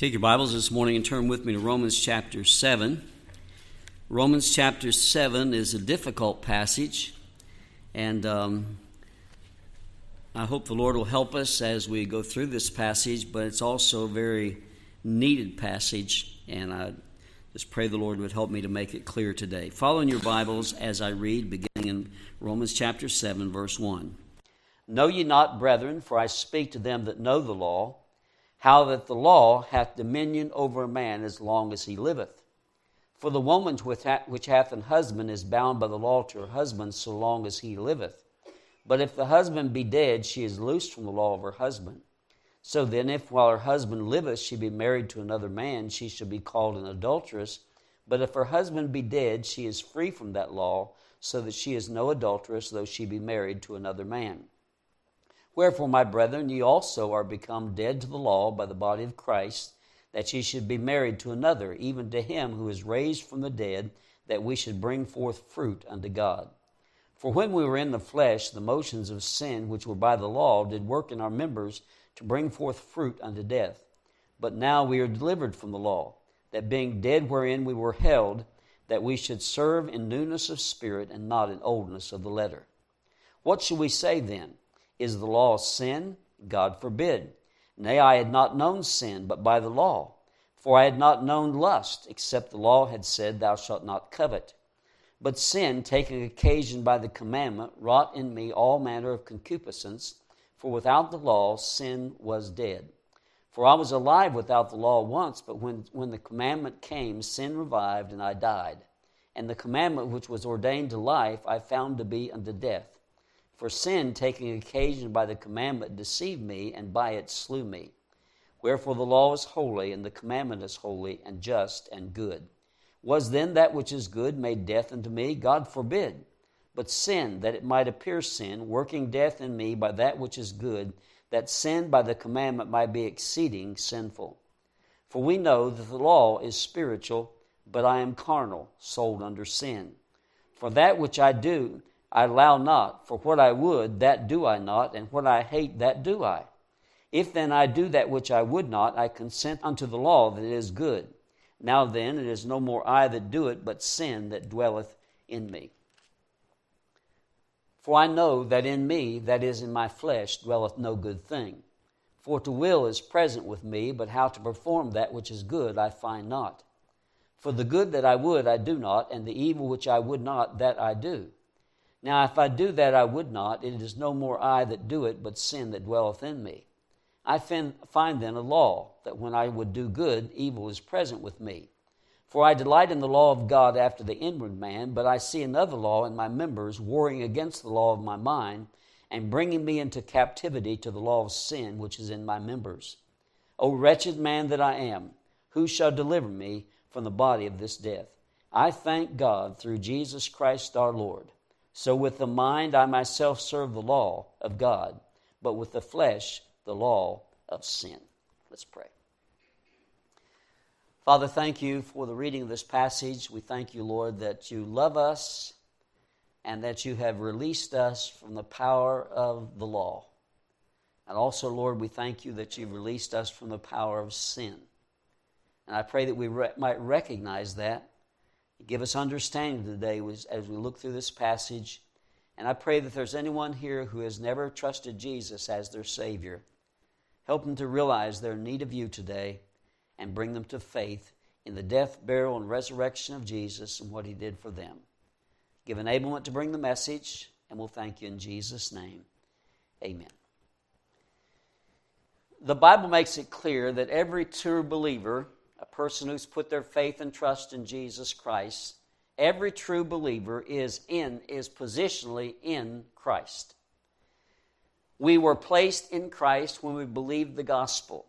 Take your Bibles this morning and turn with me to Romans chapter 7. Romans chapter 7 is a difficult passage, and um, I hope the Lord will help us as we go through this passage, but it's also a very needed passage, and I just pray the Lord would help me to make it clear today. Follow in your Bibles as I read, beginning in Romans chapter 7, verse 1. Know ye not, brethren, for I speak to them that know the law, how that the law hath dominion over a man as long as he liveth. For the woman which hath an husband is bound by the law to her husband so long as he liveth. But if the husband be dead, she is loosed from the law of her husband. So then, if while her husband liveth she be married to another man, she shall be called an adulteress. But if her husband be dead, she is free from that law, so that she is no adulteress, though she be married to another man. Wherefore, my brethren, ye also are become dead to the law by the body of Christ, that ye should be married to another, even to him who is raised from the dead, that we should bring forth fruit unto God. For when we were in the flesh, the motions of sin which were by the law did work in our members to bring forth fruit unto death. But now we are delivered from the law, that being dead wherein we were held, that we should serve in newness of spirit and not in oldness of the letter. What shall we say then? Is the law sin? God forbid. Nay, I had not known sin, but by the law. For I had not known lust, except the law had said, Thou shalt not covet. But sin, taking occasion by the commandment, wrought in me all manner of concupiscence, for without the law sin was dead. For I was alive without the law once, but when, when the commandment came, sin revived, and I died. And the commandment which was ordained to life I found to be unto death. For sin, taking occasion by the commandment, deceived me, and by it slew me. Wherefore the law is holy, and the commandment is holy, and just, and good. Was then that which is good made death unto me? God forbid. But sin, that it might appear sin, working death in me by that which is good, that sin by the commandment might be exceeding sinful. For we know that the law is spiritual, but I am carnal, sold under sin. For that which I do, I allow not, for what I would, that do I not, and what I hate, that do I. If then I do that which I would not, I consent unto the law that it is good. Now then, it is no more I that do it, but sin that dwelleth in me. For I know that in me, that is in my flesh, dwelleth no good thing. For to will is present with me, but how to perform that which is good I find not. For the good that I would I do not, and the evil which I would not, that I do. Now, if I do that I would not, it is no more I that do it, but sin that dwelleth in me. I find then a law, that when I would do good, evil is present with me. For I delight in the law of God after the inward man, but I see another law in my members, warring against the law of my mind, and bringing me into captivity to the law of sin which is in my members. O wretched man that I am, who shall deliver me from the body of this death? I thank God through Jesus Christ our Lord. So with the mind I myself serve the law of God, but with the flesh the law of sin. Let's pray. Father, thank you for the reading of this passage. We thank you, Lord, that you love us and that you have released us from the power of the law. And also, Lord, we thank you that you've released us from the power of sin. And I pray that we re- might recognize that Give us understanding today as we look through this passage. And I pray that there's anyone here who has never trusted Jesus as their Savior. Help them to realize their need of you today and bring them to faith in the death, burial, and resurrection of Jesus and what He did for them. Give enablement to bring the message, and we'll thank you in Jesus' name. Amen. The Bible makes it clear that every true believer a person who's put their faith and trust in Jesus Christ, every true believer is in is positionally in Christ. We were placed in Christ when we believed the gospel.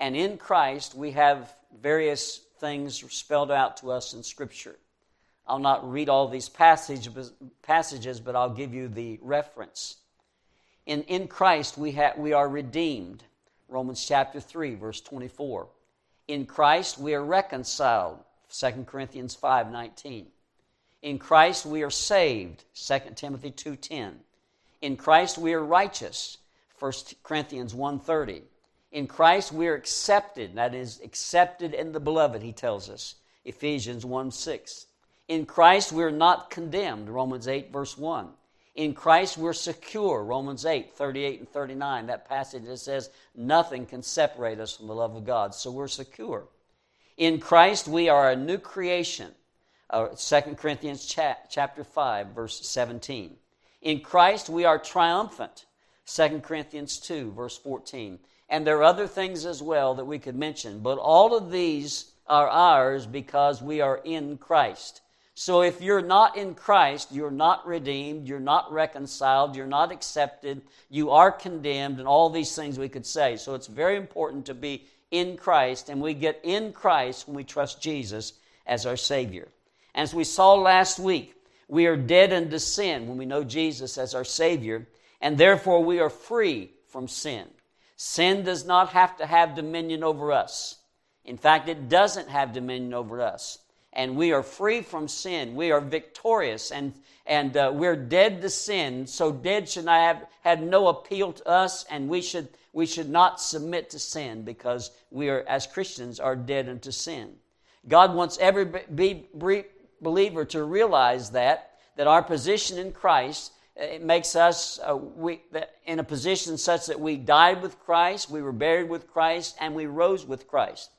And in Christ we have various things spelled out to us in scripture. I'll not read all these passages, passages but I'll give you the reference. In, in Christ we, ha- we are redeemed. Romans chapter 3, verse 24. In Christ we are reconciled, 2 Corinthians 5:19. In Christ we are saved, 2 Timothy 2:10. In Christ we are righteous, 1 Corinthians 1:30. In Christ we are accepted, that is, accepted in the beloved, he tells us. Ephesians 1 6. In Christ we're not condemned, Romans 8, verse 1. In Christ we're secure, Romans 8, 38 and 39. That passage that says, Nothing can separate us from the love of God. So we're secure. In Christ we are a new creation, uh, 2 Corinthians cha- chapter 5, verse 17. In Christ we are triumphant, 2 Corinthians 2, verse 14. And there are other things as well that we could mention, but all of these are ours because we are in Christ. So if you're not in Christ, you're not redeemed, you're not reconciled, you're not accepted, you are condemned, and all these things we could say. So it's very important to be in Christ, and we get in Christ when we trust Jesus as our Savior. As we saw last week, we are dead unto sin when we know Jesus as our Savior, and therefore we are free from sin. Sin does not have to have dominion over us. In fact, it doesn't have dominion over us. And we are free from sin. We are victorious and, and uh, we're dead to sin. So dead should not have had no appeal to us, and we should, we should not submit to sin because we are, as Christians, are dead unto sin. God wants every be, be, believer to realize that, that our position in Christ it makes us uh, we, in a position such that we died with Christ, we were buried with Christ, and we rose with Christ.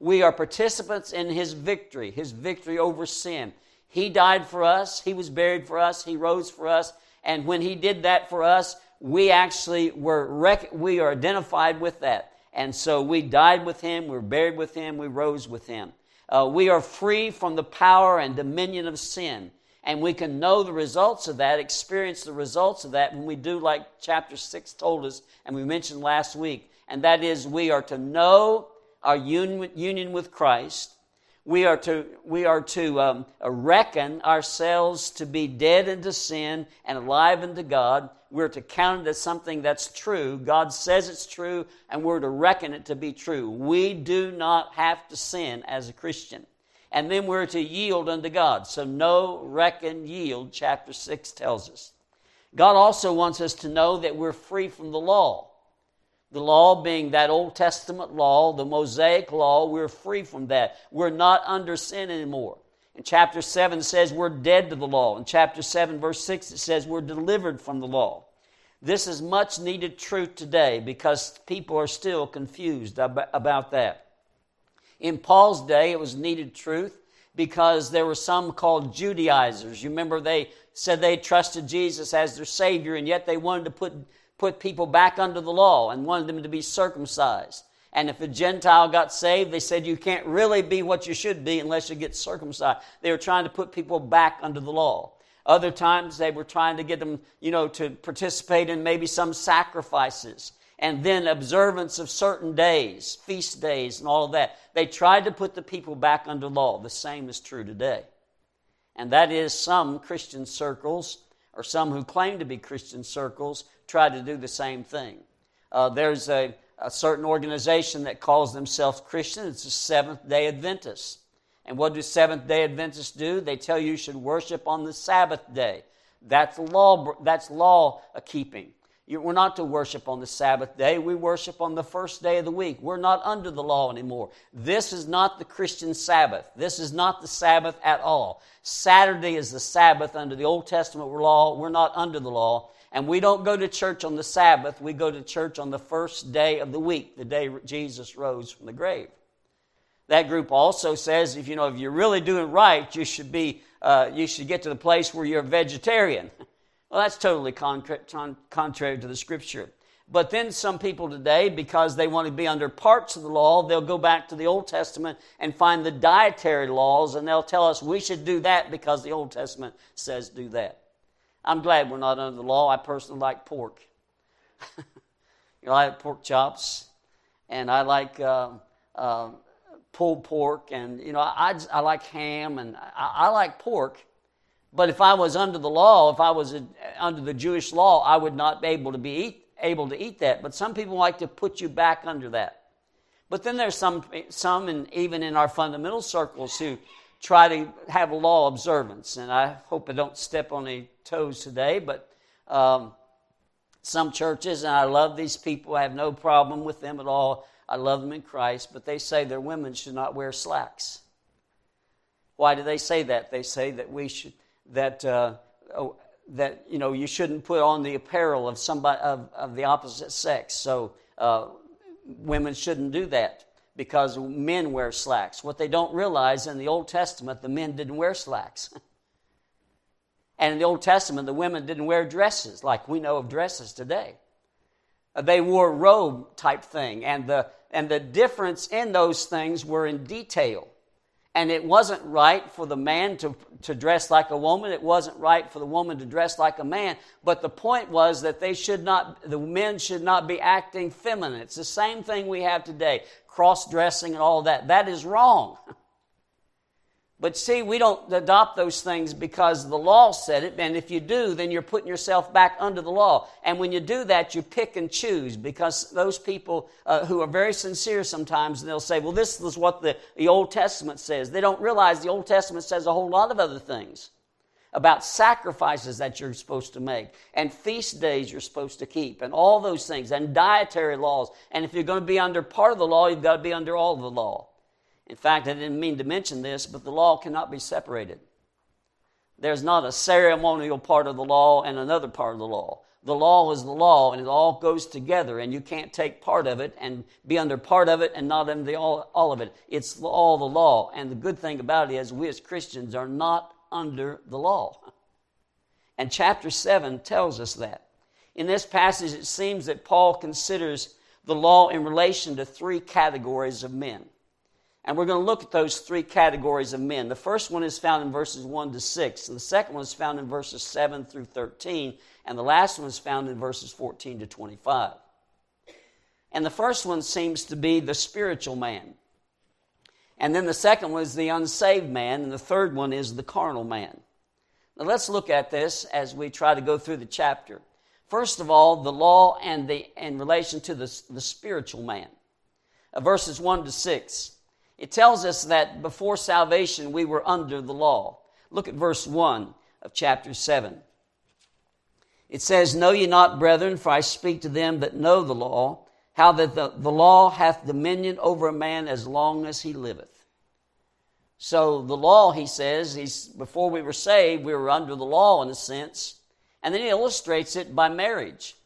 We are participants in his victory, his victory over sin. He died for us, he was buried for us, he rose for us, and when he did that for us, we actually were rec- we are identified with that. And so we died with him, we were buried with him, we rose with him. Uh, we are free from the power and dominion of sin. And we can know the results of that, experience the results of that when we do like chapter 6 told us, and we mentioned last week. And that is, we are to know our union with Christ. We are to, we are to um, reckon ourselves to be dead unto sin and alive unto God. We're to count it as something that's true. God says it's true, and we're to reckon it to be true. We do not have to sin as a Christian and then we're to yield unto God. So, no reckon, yield, chapter 6 tells us. God also wants us to know that we're free from the law. The law being that Old Testament law, the Mosaic law, we're free from that. We're not under sin anymore. In chapter 7 says we're dead to the law. In chapter 7, verse 6, it says we're delivered from the law. This is much needed truth today because people are still confused about that. In Paul's day, it was needed truth because there were some called Judaizers. You remember they said they trusted Jesus as their Savior, and yet they wanted to put, put people back under the law and wanted them to be circumcised. And if a Gentile got saved, they said you can't really be what you should be unless you get circumcised. They were trying to put people back under the law. Other times they were trying to get them, you know, to participate in maybe some sacrifices and then observance of certain days, feast days, and all of that. They tried to put the people back under law. The same is true today. And that is some Christian circles, or some who claim to be Christian circles, try to do the same thing. Uh, there's a, a certain organization that calls themselves Christian. It's the Seventh day Adventists. And what do Seventh day Adventists do? They tell you you should worship on the Sabbath day. That's law, that's law keeping. We're not to worship on the Sabbath day. We worship on the first day of the week. We're not under the law anymore. This is not the Christian Sabbath. This is not the Sabbath at all. Saturday is the Sabbath under the Old Testament law. We're not under the law. And we don't go to church on the Sabbath. We go to church on the first day of the week, the day Jesus rose from the grave. That group also says if you know if you're really doing right, you should be uh, you should get to the place where you're a vegetarian. Well, that's totally contrary to the scripture. But then some people today, because they want to be under parts of the law, they'll go back to the Old Testament and find the dietary laws, and they'll tell us we should do that because the Old Testament says do that. I'm glad we're not under the law. I personally like pork. I like pork chops, and I like uh, uh, pulled pork, and you know, I, I like ham, and I, I like pork. But if I was under the law, if I was under the Jewish law, I would not be able to be eat, able to eat that. But some people like to put you back under that. But then there's some, some and even in our fundamental circles who try to have law observance. And I hope I don't step on any toes today, but um, Some churches, and I love these people, I have no problem with them at all. I love them in Christ, but they say their women should not wear slacks. Why do they say that? They say that we should that uh, oh, that you know you shouldn't put on the apparel of somebody of, of the opposite sex. So uh, women shouldn't do that because men wear slacks. What they don't realize in the Old Testament, the men didn't wear slacks. and in the Old Testament, the women didn't wear dresses like we know of dresses today. Uh, they wore robe type thing, and the and the difference in those things were in detail. And it wasn't right for the man to, to dress like a woman. It wasn't right for the woman to dress like a man. But the point was that they should not, the men should not be acting feminine. It's the same thing we have today cross dressing and all that. That is wrong. But see, we don't adopt those things because the law said it, and if you do, then you're putting yourself back under the law. And when you do that, you pick and choose because those people uh, who are very sincere sometimes, they'll say, well, this is what the, the Old Testament says. They don't realize the Old Testament says a whole lot of other things about sacrifices that you're supposed to make and feast days you're supposed to keep and all those things and dietary laws. And if you're going to be under part of the law, you've got to be under all of the law. In fact, I didn't mean to mention this, but the law cannot be separated. There's not a ceremonial part of the law and another part of the law. The law is the law, and it all goes together, and you can't take part of it and be under part of it and not under all, all of it. It's all the law. And the good thing about it is, we as Christians are not under the law. And chapter 7 tells us that. In this passage, it seems that Paul considers the law in relation to three categories of men. And we're going to look at those three categories of men. The first one is found in verses 1 to 6, and the second one is found in verses 7 through 13, and the last one is found in verses 14 to 25. And the first one seems to be the spiritual man. And then the second one is the unsaved man, and the third one is the carnal man. Now let's look at this as we try to go through the chapter. First of all, the law and the in relation to the, the spiritual man. Uh, verses 1 to 6. It tells us that before salvation we were under the law. Look at verse 1 of chapter 7. It says, Know ye not, brethren, for I speak to them that know the law, how that the, the law hath dominion over a man as long as he liveth. So the law, he says, he's, before we were saved, we were under the law in a sense. And then he illustrates it by marriage.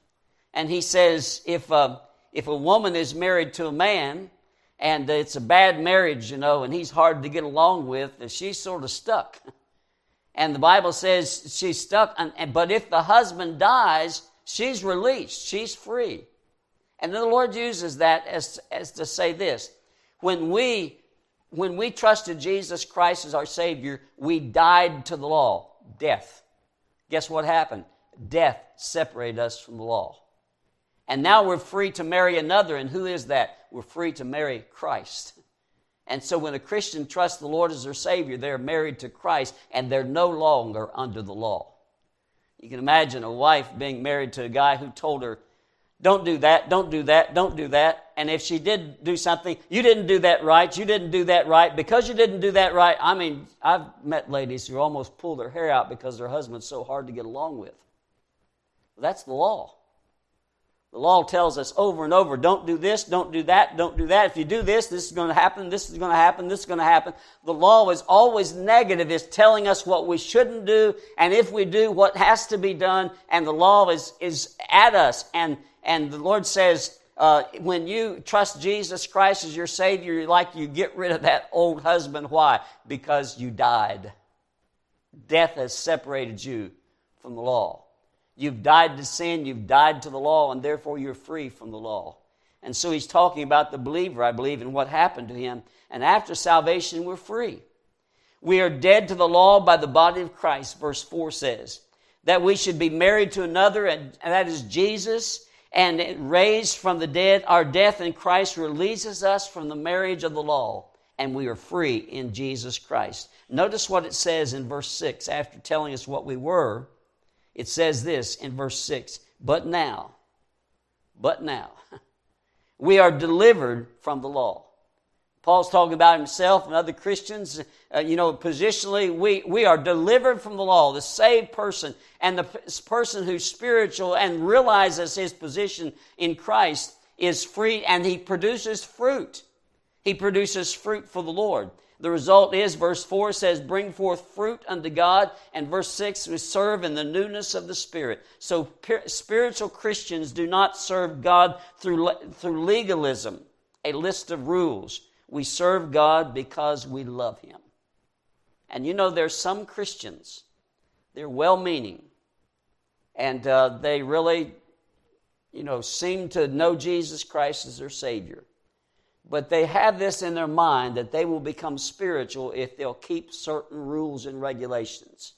And he says, if a, if a woman is married to a man, and it's a bad marriage, you know, and he's hard to get along with, and she's sort of stuck. And the Bible says she's stuck, and, but if the husband dies, she's released, she's free. And then the Lord uses that as, as to say this when we when we trusted Jesus Christ as our Savior, we died to the law, death. Guess what happened? Death separated us from the law. And now we're free to marry another. And who is that? We're free to marry Christ. And so when a Christian trusts the Lord as their Savior, they're married to Christ and they're no longer under the law. You can imagine a wife being married to a guy who told her, don't do that, don't do that, don't do that. And if she did do something, you didn't do that right, you didn't do that right. Because you didn't do that right, I mean, I've met ladies who almost pull their hair out because their husband's so hard to get along with. That's the law. The law tells us over and over don't do this, don't do that, don't do that. If you do this, this is going to happen, this is going to happen, this is going to happen. The law is always negative, it's telling us what we shouldn't do, and if we do, what has to be done, and the law is, is at us. And, and the Lord says, uh, when you trust Jesus Christ as your Savior, like you get rid of that old husband. Why? Because you died. Death has separated you from the law. You've died to sin, you've died to the law, and therefore you're free from the law. And so he's talking about the believer, I believe, and what happened to him. And after salvation, we're free. We are dead to the law by the body of Christ, verse 4 says. That we should be married to another, and that is Jesus, and raised from the dead. Our death in Christ releases us from the marriage of the law, and we are free in Jesus Christ. Notice what it says in verse 6 after telling us what we were it says this in verse 6 But now, but now, we are delivered from the law. Paul's talking about himself and other Christians. Uh, you know, positionally, we, we are delivered from the law, the saved person, and the person who's spiritual and realizes his position in Christ is free and he produces fruit. He produces fruit for the Lord. The result is, verse 4 says, Bring forth fruit unto God. And verse 6, we serve in the newness of the Spirit. So spiritual Christians do not serve God through, through legalism, a list of rules. We serve God because we love Him. And you know, there's some Christians, they're well meaning, and uh, they really, you know, seem to know Jesus Christ as their Savior. But they have this in their mind that they will become spiritual if they'll keep certain rules and regulations.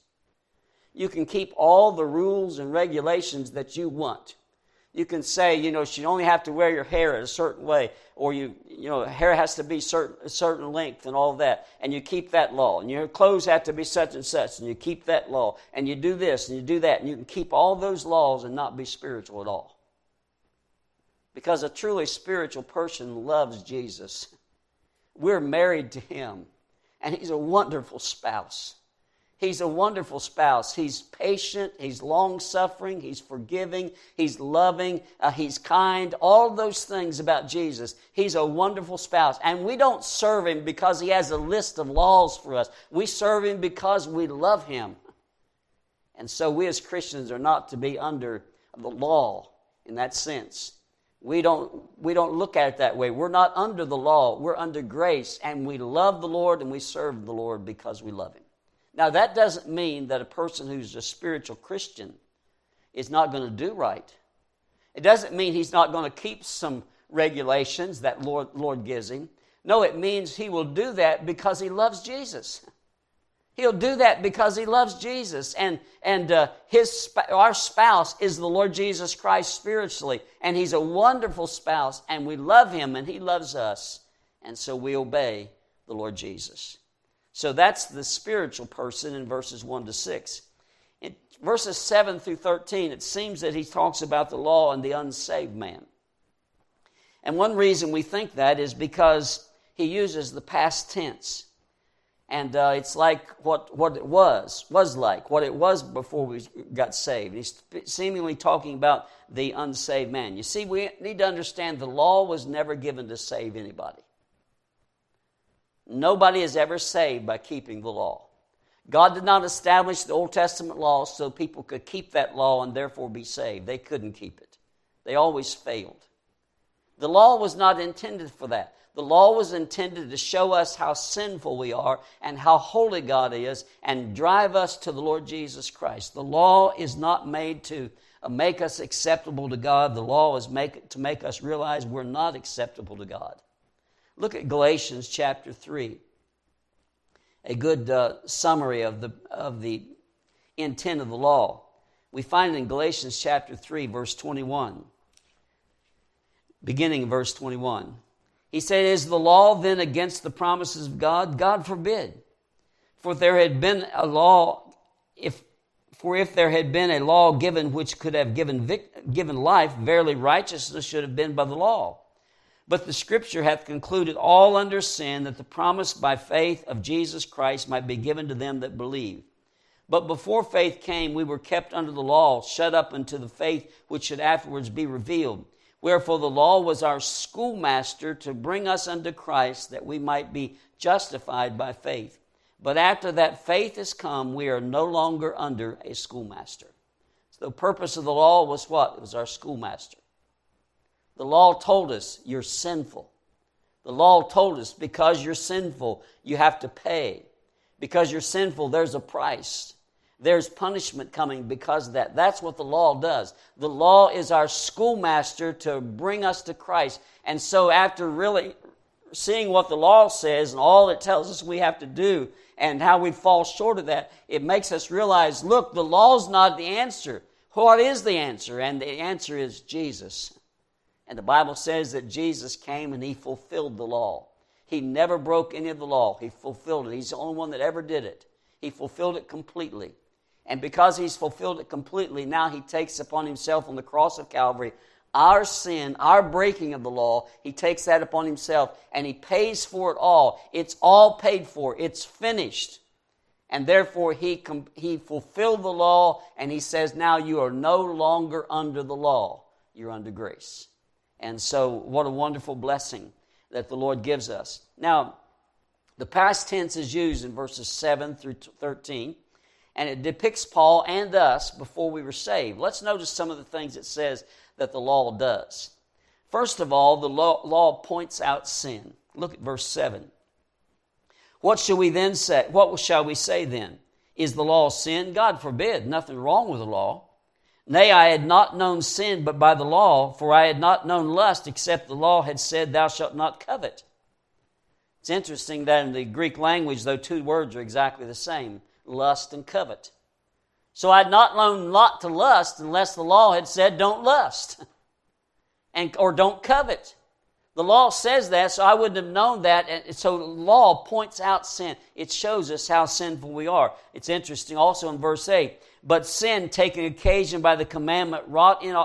You can keep all the rules and regulations that you want. You can say, you know, you only have to wear your hair a certain way, or you, you know, hair has to be certain, a certain length and all that, and you keep that law. And your clothes have to be such and such, and you keep that law. And you do this and you do that, and you can keep all those laws and not be spiritual at all. Because a truly spiritual person loves Jesus. We're married to him, and he's a wonderful spouse. He's a wonderful spouse. He's patient, he's long suffering, he's forgiving, he's loving, uh, he's kind, all those things about Jesus. He's a wonderful spouse. And we don't serve him because he has a list of laws for us. We serve him because we love him. And so we as Christians are not to be under the law in that sense. We don't, we don't look at it that way. We're not under the law, we're under grace, and we love the Lord and we serve the Lord because we love Him. Now, that doesn't mean that a person who's a spiritual Christian is not going to do right. It doesn't mean he's not going to keep some regulations that Lord, Lord gives him. No, it means he will do that because he loves Jesus. He'll do that because he loves Jesus. And, and uh, his, our spouse is the Lord Jesus Christ spiritually. And he's a wonderful spouse, and we love him, and he loves us. And so we obey the Lord Jesus. So that's the spiritual person in verses 1 to 6. In verses 7 through 13, it seems that he talks about the law and the unsaved man. And one reason we think that is because he uses the past tense and uh, it's like what, what it was, was like, what it was before we got saved. He's seemingly talking about the unsaved man. You see, we need to understand the law was never given to save anybody. Nobody is ever saved by keeping the law. God did not establish the Old Testament law so people could keep that law and therefore be saved. They couldn't keep it, they always failed. The law was not intended for that. The law was intended to show us how sinful we are and how holy God is and drive us to the Lord Jesus Christ. The law is not made to uh, make us acceptable to God. The law is make, to make us realize we're not acceptable to God. Look at Galatians chapter 3. A good uh, summary of the, of the intent of the law. We find it in Galatians chapter 3, verse 21. Beginning in verse 21. He said, Is the law then against the promises of God? God forbid. For if there had been a law, if for if there had been a law given which could have given, vic, given life, verily righteousness should have been by the law. But the scripture hath concluded all under sin that the promise by faith of Jesus Christ might be given to them that believe. But before faith came, we were kept under the law, shut up unto the faith which should afterwards be revealed. Wherefore the law was our schoolmaster to bring us unto Christ that we might be justified by faith. But after that faith has come, we are no longer under a schoolmaster. So the purpose of the law was what? It was our schoolmaster. The law told us you're sinful. The law told us because you're sinful, you have to pay. Because you're sinful, there's a price. There's punishment coming because of that. That's what the law does. The law is our schoolmaster to bring us to Christ. And so, after really seeing what the law says and all it tells us we have to do and how we fall short of that, it makes us realize look, the law's not the answer. What is the answer? And the answer is Jesus. And the Bible says that Jesus came and he fulfilled the law. He never broke any of the law, he fulfilled it. He's the only one that ever did it. He fulfilled it completely. And because he's fulfilled it completely, now he takes upon himself on the cross of Calvary our sin, our breaking of the law, he takes that upon himself and he pays for it all. It's all paid for. It's finished. And therefore he, he fulfilled the law and he says, now you are no longer under the law. You're under grace. And so what a wonderful blessing that the Lord gives us. Now, the past tense is used in verses 7 through 13 and it depicts Paul and us before we were saved. Let's notice some of the things it says that the law does. First of all, the law, law points out sin. Look at verse 7. What shall we then say? What shall we say then? Is the law sin? God forbid. Nothing wrong with the law. Nay, I had not known sin but by the law, for I had not known lust except the law had said, Thou shalt not covet. It's interesting that in the Greek language, though two words are exactly the same lust and covet. So I had not known not to lust unless the law had said, Don't lust and, or don't covet. The law says that, so I wouldn't have known that. And so law points out sin. It shows us how sinful we are. It's interesting also in verse 8. But sin, taking occasion by the commandment, wrought in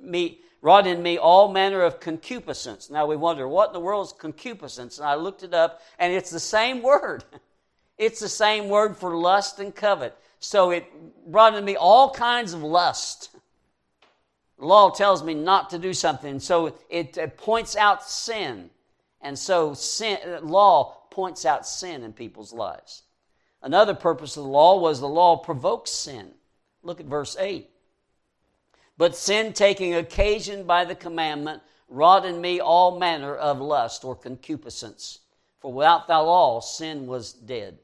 me, wrought in me all manner of concupiscence. Now we wonder, what in the world is concupiscence? And I looked it up, and it's the same word. It's the same word for lust and covet. So it brought in me all kinds of lust. Law tells me not to do something. So it, it points out sin. And so sin, law points out sin in people's lives. Another purpose of the law was the law provokes sin. Look at verse 8. But sin taking occasion by the commandment wrought in me all manner of lust or concupiscence. For without the law, sin was dead.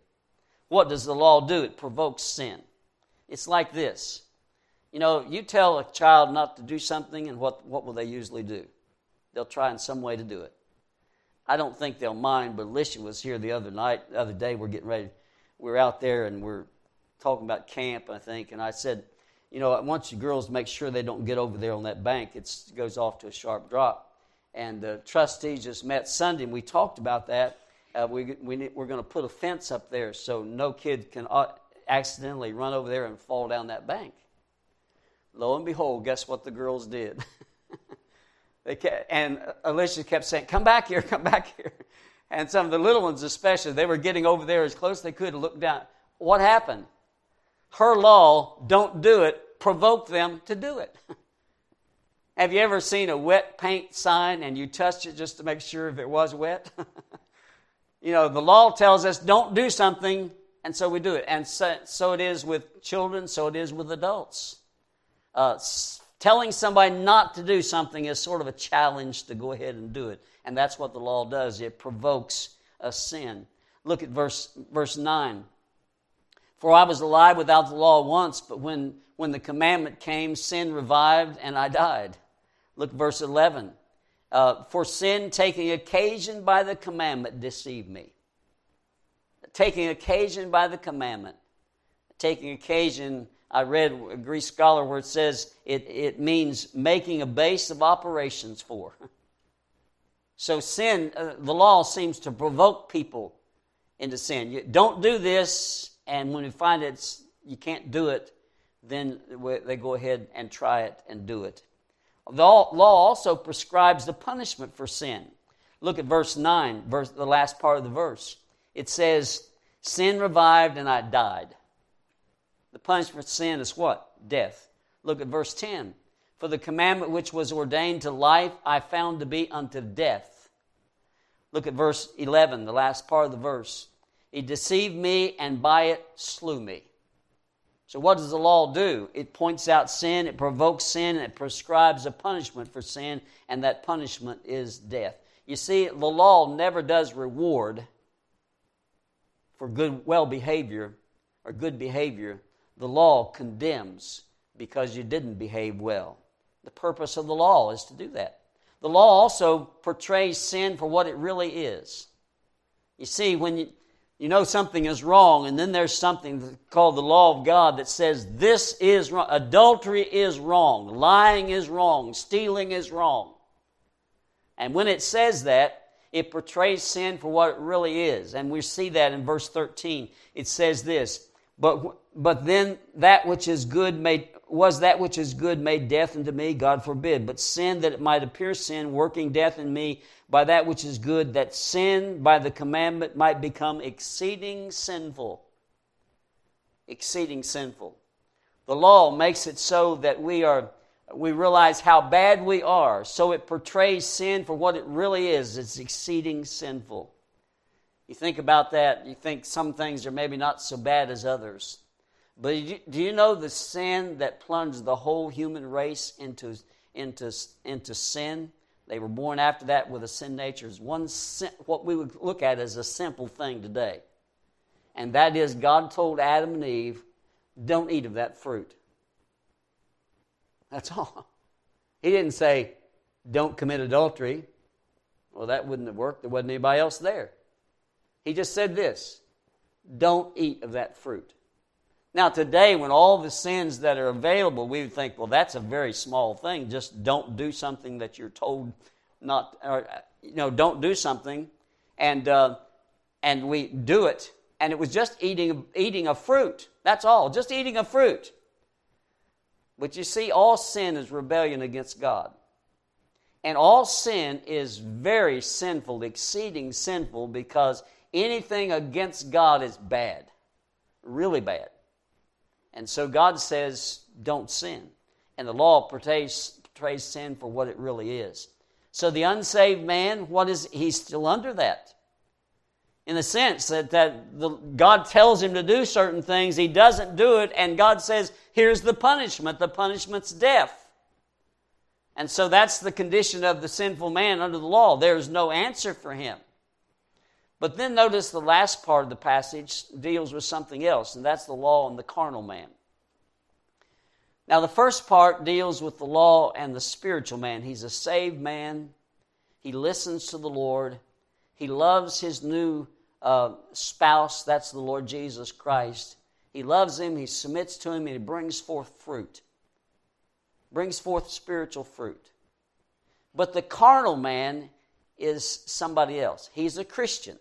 What does the law do? It provokes sin. It's like this you know, you tell a child not to do something, and what, what will they usually do? They'll try in some way to do it. I don't think they'll mind, but Alicia was here the other night, the other day, we're getting ready. We're out there and we're talking about camp, I think, and I said, you know, I want you girls to make sure they don't get over there on that bank. It goes off to a sharp drop. And the trustees just met Sunday, and we talked about that. Uh, we, we, we're going to put a fence up there so no kid can uh, accidentally run over there and fall down that bank. Lo and behold, guess what the girls did? they kept, and Alicia kept saying, Come back here, come back here. And some of the little ones, especially, they were getting over there as close as they could to look down. What happened? Her law, don't do it, provoked them to do it. Have you ever seen a wet paint sign and you touched it just to make sure if it was wet? You know, the law tells us don't do something, and so we do it. And so, so it is with children, so it is with adults uh, telling somebody not to do something is sort of a challenge to go ahead and do it. And that's what the law does it provokes a sin. Look at verse, verse 9. For I was alive without the law once, but when, when the commandment came, sin revived and I died. Look verse 11. Uh, for sin taking occasion by the commandment deceived me. Taking occasion by the commandment. Taking occasion I read a Greek scholar where it says it, it means making a base of operations for. So sin, uh, the law seems to provoke people into sin. You don't do this, and when you find it's you can't do it, then they go ahead and try it and do it. The law also prescribes the punishment for sin. Look at verse 9, verse, the last part of the verse. It says, Sin revived and I died. The punishment for sin is what? Death. Look at verse 10. For the commandment which was ordained to life I found to be unto death. Look at verse 11, the last part of the verse. He deceived me and by it slew me. So, what does the law do? It points out sin, it provokes sin, and it prescribes a punishment for sin, and that punishment is death. You see, the law never does reward for good well behavior or good behavior the law condemns because you didn't behave well. The purpose of the law is to do that. The law also portrays sin for what it really is. You see, when you, you know something is wrong, and then there's something called the law of God that says this is wrong. Adultery is wrong. Lying is wrong. Stealing is wrong. And when it says that, it portrays sin for what it really is. And we see that in verse 13. It says this But, but then that which is good made, was that which is good made death unto me? God forbid. But sin that it might appear sin, working death in me by that which is good, that sin by the commandment might become exceeding sinful. Exceeding sinful. The law makes it so that we are we realize how bad we are. So it portrays sin for what it really is. It's exceeding sinful. You think about that, you think some things are maybe not so bad as others. But do you know the sin that plunged the whole human race into, into, into sin? They were born after that with a sin nature. Is one sin, what we would look at as a simple thing today. And that is God told Adam and Eve, don't eat of that fruit. That's all. He didn't say, don't commit adultery. Well, that wouldn't have worked. There wasn't anybody else there. He just said this don't eat of that fruit. Now, today, when all the sins that are available, we would think, well, that's a very small thing. Just don't do something that you're told not, or, you know, don't do something. And, uh, and we do it. And it was just eating, eating a fruit. That's all, just eating a fruit. But you see, all sin is rebellion against God. And all sin is very sinful, exceeding sinful, because anything against God is bad, really bad. And so God says, don't sin. And the law portrays, portrays sin for what it really is. So the unsaved man, what is he's still under that? In the sense that, that the, God tells him to do certain things, he doesn't do it, and God says, here's the punishment. The punishment's death. And so that's the condition of the sinful man under the law. There's no answer for him. But then notice the last part of the passage deals with something else, and that's the law and the carnal man. Now, the first part deals with the law and the spiritual man. He's a saved man. He listens to the Lord. He loves his new uh, spouse. That's the Lord Jesus Christ. He loves him. He submits to him, and he brings forth fruit. Brings forth spiritual fruit. But the carnal man is somebody else. He's a Christian.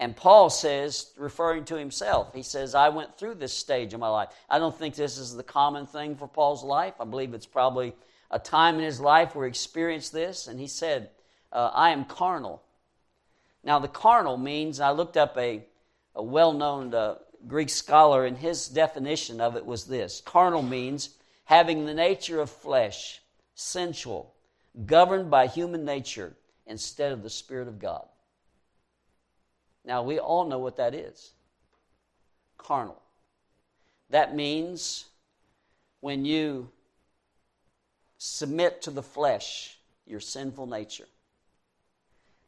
And Paul says, referring to himself, he says, I went through this stage of my life. I don't think this is the common thing for Paul's life. I believe it's probably a time in his life where he experienced this. And he said, uh, I am carnal. Now, the carnal means, I looked up a, a well known uh, Greek scholar, and his definition of it was this carnal means having the nature of flesh, sensual, governed by human nature instead of the Spirit of God. Now, we all know what that is carnal. That means when you submit to the flesh, your sinful nature.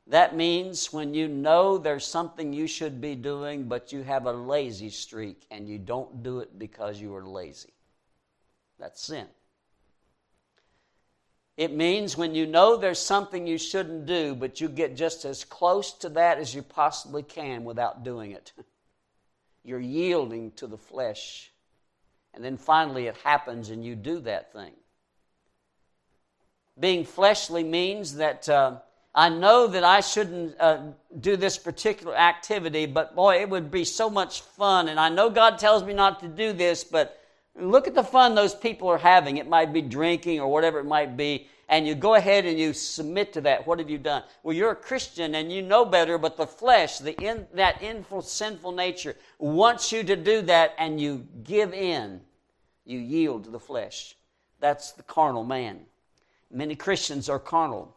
That means when you know there's something you should be doing, but you have a lazy streak and you don't do it because you are lazy. That's sin. It means when you know there's something you shouldn't do, but you get just as close to that as you possibly can without doing it. You're yielding to the flesh. And then finally it happens and you do that thing. Being fleshly means that uh, I know that I shouldn't uh, do this particular activity, but boy, it would be so much fun. And I know God tells me not to do this, but Look at the fun those people are having. It might be drinking or whatever it might be. And you go ahead and you submit to that. What have you done? Well, you're a Christian and you know better, but the flesh, the in, that inful, sinful nature, wants you to do that and you give in. You yield to the flesh. That's the carnal man. Many Christians are carnal.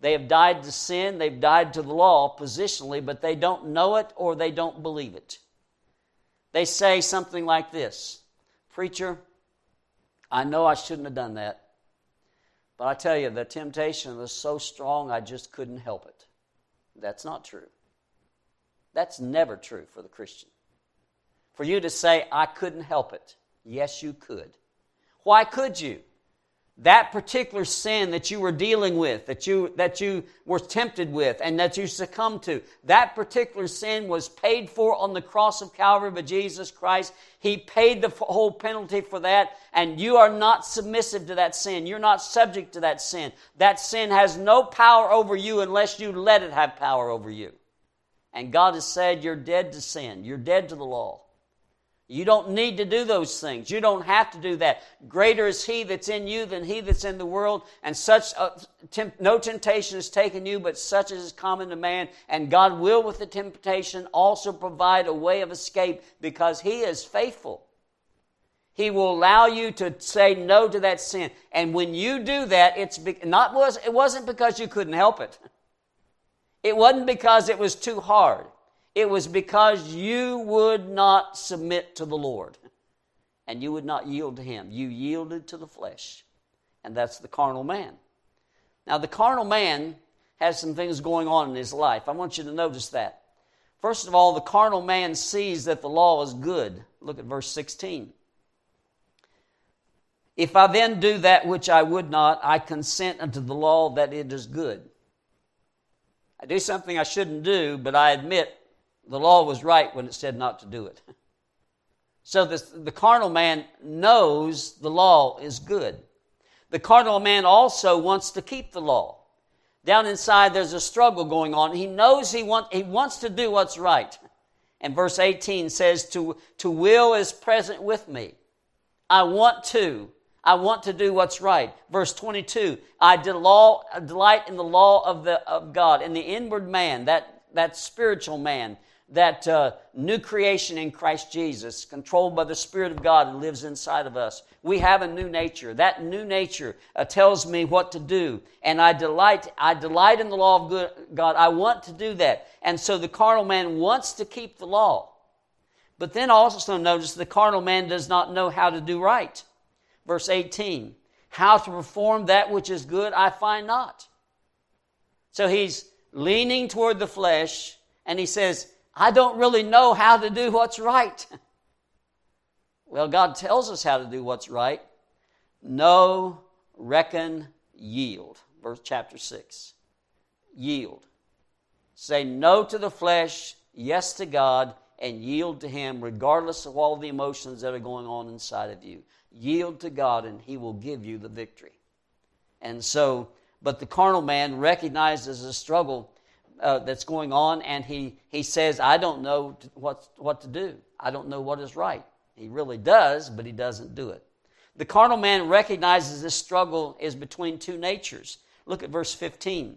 They have died to sin, they've died to the law positionally, but they don't know it or they don't believe it. They say something like this Preacher, I know I shouldn't have done that. But I tell you, the temptation was so strong, I just couldn't help it. That's not true. That's never true for the Christian. For you to say, I couldn't help it. Yes, you could. Why could you? That particular sin that you were dealing with, that you, that you were tempted with, and that you succumbed to, that particular sin was paid for on the cross of Calvary by Jesus Christ. He paid the whole penalty for that, and you are not submissive to that sin. You're not subject to that sin. That sin has no power over you unless you let it have power over you. And God has said, You're dead to sin, you're dead to the law. You don't need to do those things. You don't have to do that. Greater is He that's in you than He that's in the world. And such uh, temp- no temptation has taken you, but such as is common to man. And God will, with the temptation, also provide a way of escape because He is faithful. He will allow you to say no to that sin. And when you do that, it's not was it wasn't because you couldn't help it. It wasn't because it was too hard. It was because you would not submit to the Lord and you would not yield to Him. You yielded to the flesh, and that's the carnal man. Now, the carnal man has some things going on in his life. I want you to notice that. First of all, the carnal man sees that the law is good. Look at verse 16. If I then do that which I would not, I consent unto the law that it is good. I do something I shouldn't do, but I admit the law was right when it said not to do it. So the carnal man knows the law is good. The carnal man also wants to keep the law. Down inside, there's a struggle going on. He knows he, want, he wants to do what's right. And verse 18 says, to, to will is present with me. I want to. I want to do what's right. Verse 22, I delight in the law of, the, of God, in the inward man, that, that spiritual man that uh, new creation in Christ Jesus, controlled by the Spirit of God who lives inside of us. We have a new nature. That new nature uh, tells me what to do, and I delight. I delight in the law of good, God. I want to do that, and so the carnal man wants to keep the law, but then also notice the carnal man does not know how to do right. Verse eighteen: How to perform that which is good, I find not. So he's leaning toward the flesh, and he says I don't really know how to do what's right. well, God tells us how to do what's right. Know, reckon, yield. Verse chapter 6. Yield. Say no to the flesh, yes to God, and yield to Him regardless of all the emotions that are going on inside of you. Yield to God, and He will give you the victory. And so, but the carnal man recognizes a struggle uh, that's going on, and he, he says, I don't know what, what to do. I don't know what is right. He really does, but he doesn't do it. The carnal man recognizes this struggle is between two natures. Look at verse 15.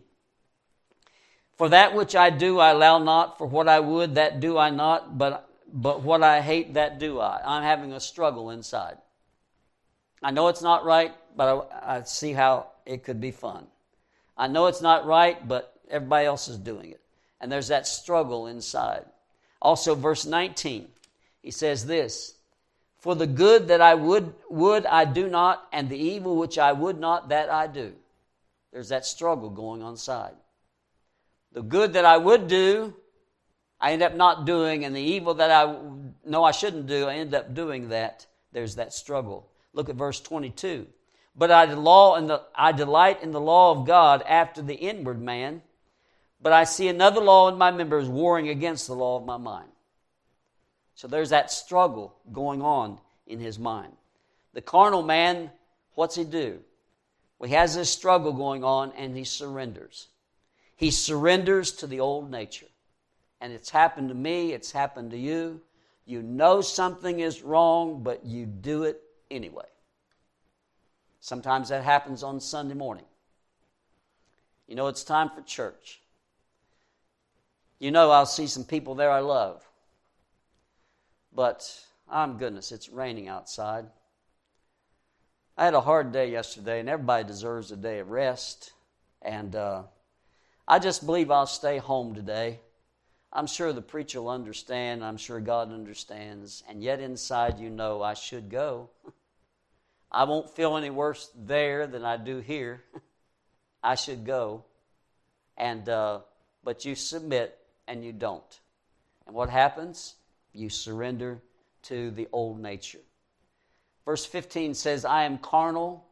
For that which I do, I allow not. For what I would, that do I not. But, but what I hate, that do I. I'm having a struggle inside. I know it's not right, but I, I see how it could be fun. I know it's not right, but everybody else is doing it. And there's that struggle inside. Also, verse 19, he says this For the good that I would, would I do not, and the evil which I would not, that I do. There's that struggle going on inside. The good that I would do, I end up not doing, and the evil that I know I shouldn't do, I end up doing that. There's that struggle. Look at verse 22. But I, I delight in the law of God after the inward man but I see another law in my members warring against the law of my mind. So there's that struggle going on in his mind. The carnal man, what's he do? Well, he has this struggle going on and he surrenders. He surrenders to the old nature. And it's happened to me, it's happened to you. You know something is wrong, but you do it anyway. Sometimes that happens on Sunday morning. You know, it's time for church you know I'll see some people there I love. But I'm goodness, it's raining outside. I had a hard day yesterday, and everybody deserves a day of rest. And uh, I just believe I'll stay home today. I'm sure the preacher will understand. I'm sure God understands. And yet, inside, you know I should go. I won't feel any worse there than I do here. I should go. And, uh, but you submit and you don't. And what happens? You surrender to the old nature. Verse 15 says, I am carnal,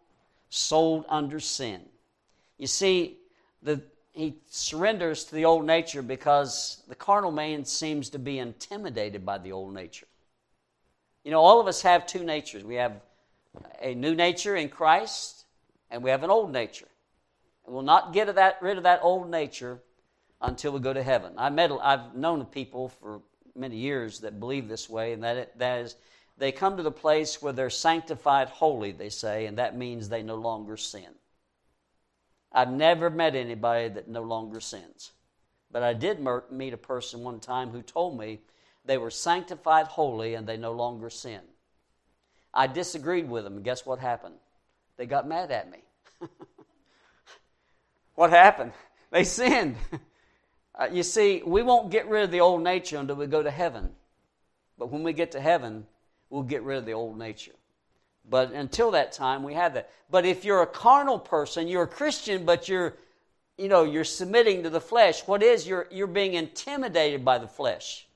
sold under sin. You see, the, he surrenders to the old nature because the carnal man seems to be intimidated by the old nature. You know, all of us have two natures. We have a new nature in Christ, and we have an old nature. And we'll not get that, rid of that old nature until we go to heaven. I met, I've known people for many years that believe this way, and that, it, that is, they come to the place where they're sanctified holy, they say, and that means they no longer sin. I've never met anybody that no longer sins. But I did meet a person one time who told me they were sanctified holy and they no longer sin. I disagreed with them, and guess what happened? They got mad at me. what happened? They sinned. Uh, you see, we won't get rid of the old nature until we go to heaven. But when we get to heaven, we'll get rid of the old nature. But until that time, we have that. But if you're a carnal person, you're a Christian, but you're, you know, you're submitting to the flesh. What is you're you're being intimidated by the flesh.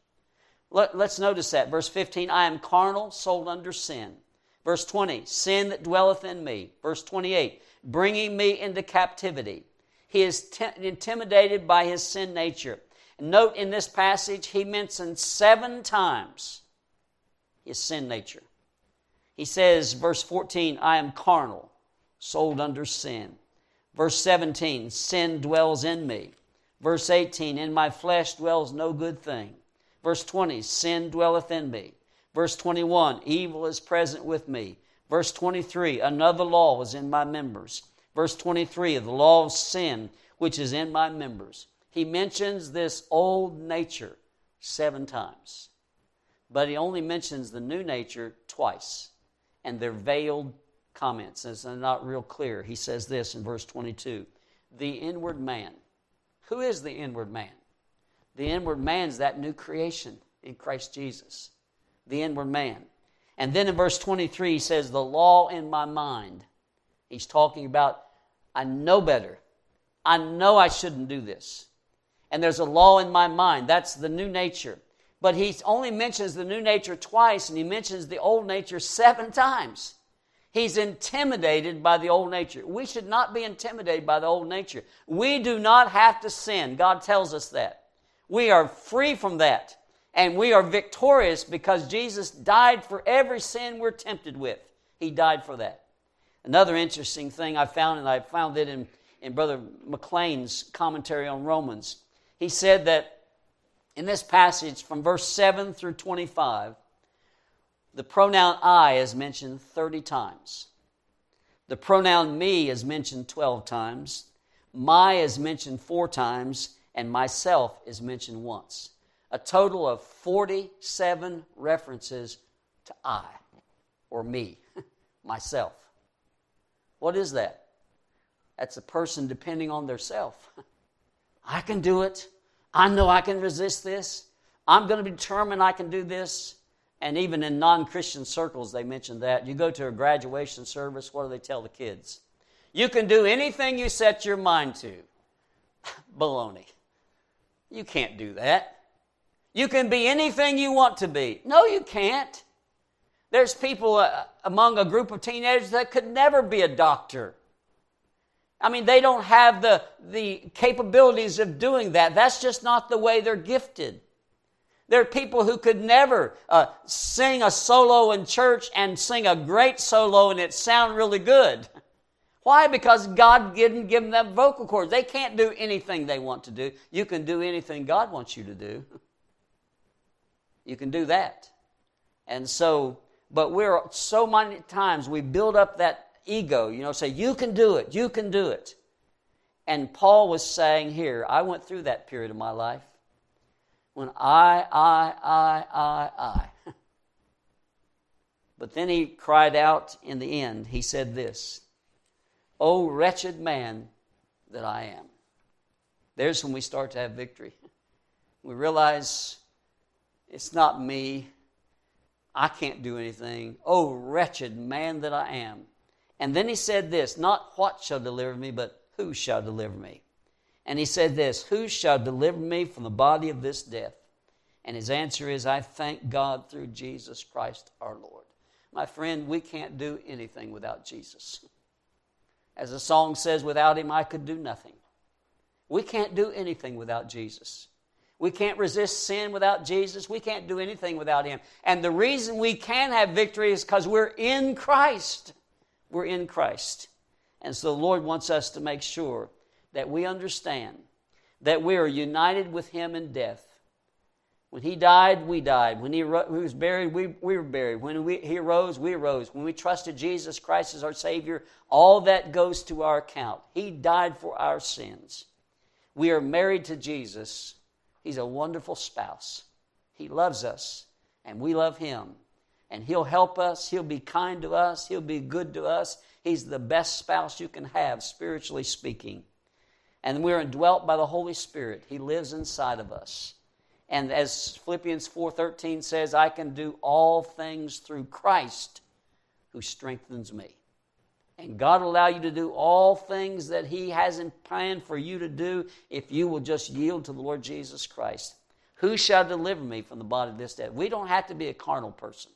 Let, let's notice that verse 15. I am carnal, sold under sin. Verse 20. Sin that dwelleth in me. Verse 28. Bringing me into captivity. He is t- intimidated by his sin nature. Note in this passage, he mentions seven times his sin nature. He says, verse 14, I am carnal, sold under sin. Verse 17, sin dwells in me. Verse 18, in my flesh dwells no good thing. Verse 20, sin dwelleth in me. Verse 21, evil is present with me. Verse 23, another law was in my members. Verse 23, of the law of sin which is in my members. He mentions this old nature seven times, but he only mentions the new nature twice and they're veiled comments. It's not real clear. He says this in verse 22 The inward man. Who is the inward man? The inward man is that new creation in Christ Jesus. The inward man. And then in verse 23, he says, The law in my mind. He's talking about, I know better. I know I shouldn't do this. And there's a law in my mind. That's the new nature. But he only mentions the new nature twice, and he mentions the old nature seven times. He's intimidated by the old nature. We should not be intimidated by the old nature. We do not have to sin. God tells us that. We are free from that. And we are victorious because Jesus died for every sin we're tempted with. He died for that. Another interesting thing I found, and I found it in, in Brother McLean's commentary on Romans, he said that in this passage from verse 7 through 25, the pronoun I is mentioned 30 times. The pronoun me is mentioned 12 times. My is mentioned four times, and myself is mentioned once. A total of 47 references to I, or me, myself. What is that? That's a person depending on their self. I can do it. I know I can resist this. I'm going to be determined I can do this. And even in non Christian circles, they mention that. You go to a graduation service, what do they tell the kids? You can do anything you set your mind to. Baloney. You can't do that. You can be anything you want to be. No, you can't. There's people uh, among a group of teenagers that could never be a doctor I mean, they don't have the, the capabilities of doing that. That's just not the way they're gifted. There are people who could never uh, sing a solo in church and sing a great solo and it sound really good. Why? Because God didn't give them vocal cords. They can't do anything they want to do. You can do anything God wants you to do. You can do that. And so, but we're so many times we build up that ego, you know, say, You can do it, you can do it. And Paul was saying here, I went through that period of my life when I, I, I, I, I. but then he cried out in the end, he said this, O wretched man that I am. There's when we start to have victory. We realize it's not me. I can't do anything. Oh, wretched man that I am. And then he said this not what shall deliver me, but who shall deliver me? And he said this Who shall deliver me from the body of this death? And his answer is, I thank God through Jesus Christ our Lord. My friend, we can't do anything without Jesus. As the song says, without him I could do nothing. We can't do anything without Jesus. We can't resist sin without Jesus. We can't do anything without him. And the reason we can have victory is because we're in Christ. We're in Christ. And so the Lord wants us to make sure that we understand that we are united with Him in death. When he died, we died. When he, was buried, we, we were buried. When we, he arose, we arose. When we trusted Jesus Christ as our Savior, all that goes to our account. He died for our sins. We are married to Jesus. He's a wonderful spouse. He loves us, and we love him. And he'll help us. He'll be kind to us. He'll be good to us. He's the best spouse you can have, spiritually speaking. And we're indwelt by the Holy Spirit. He lives inside of us. And as Philippians 4:13 says, I can do all things through Christ who strengthens me. And God will allow you to do all things that He has in plan for you to do if you will just yield to the Lord Jesus Christ. Who shall deliver me from the body of this death? We don't have to be a carnal person.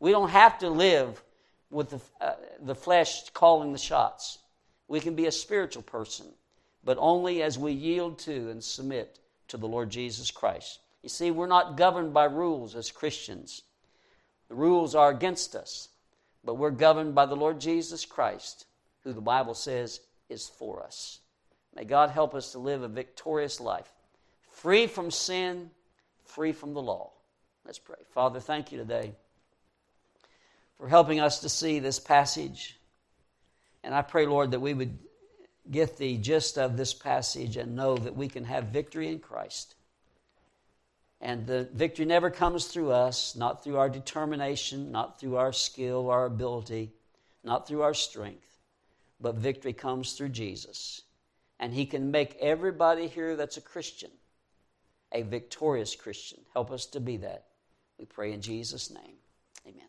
We don't have to live with the, uh, the flesh calling the shots. We can be a spiritual person, but only as we yield to and submit to the Lord Jesus Christ. You see, we're not governed by rules as Christians. The rules are against us, but we're governed by the Lord Jesus Christ, who the Bible says is for us. May God help us to live a victorious life, free from sin, free from the law. Let's pray. Father, thank you today for helping us to see this passage. And I pray, Lord, that we would get the gist of this passage and know that we can have victory in Christ. And the victory never comes through us, not through our determination, not through our skill, our ability, not through our strength, but victory comes through Jesus. And He can make everybody here that's a Christian a victorious Christian. Help us to be that. We pray in Jesus' name.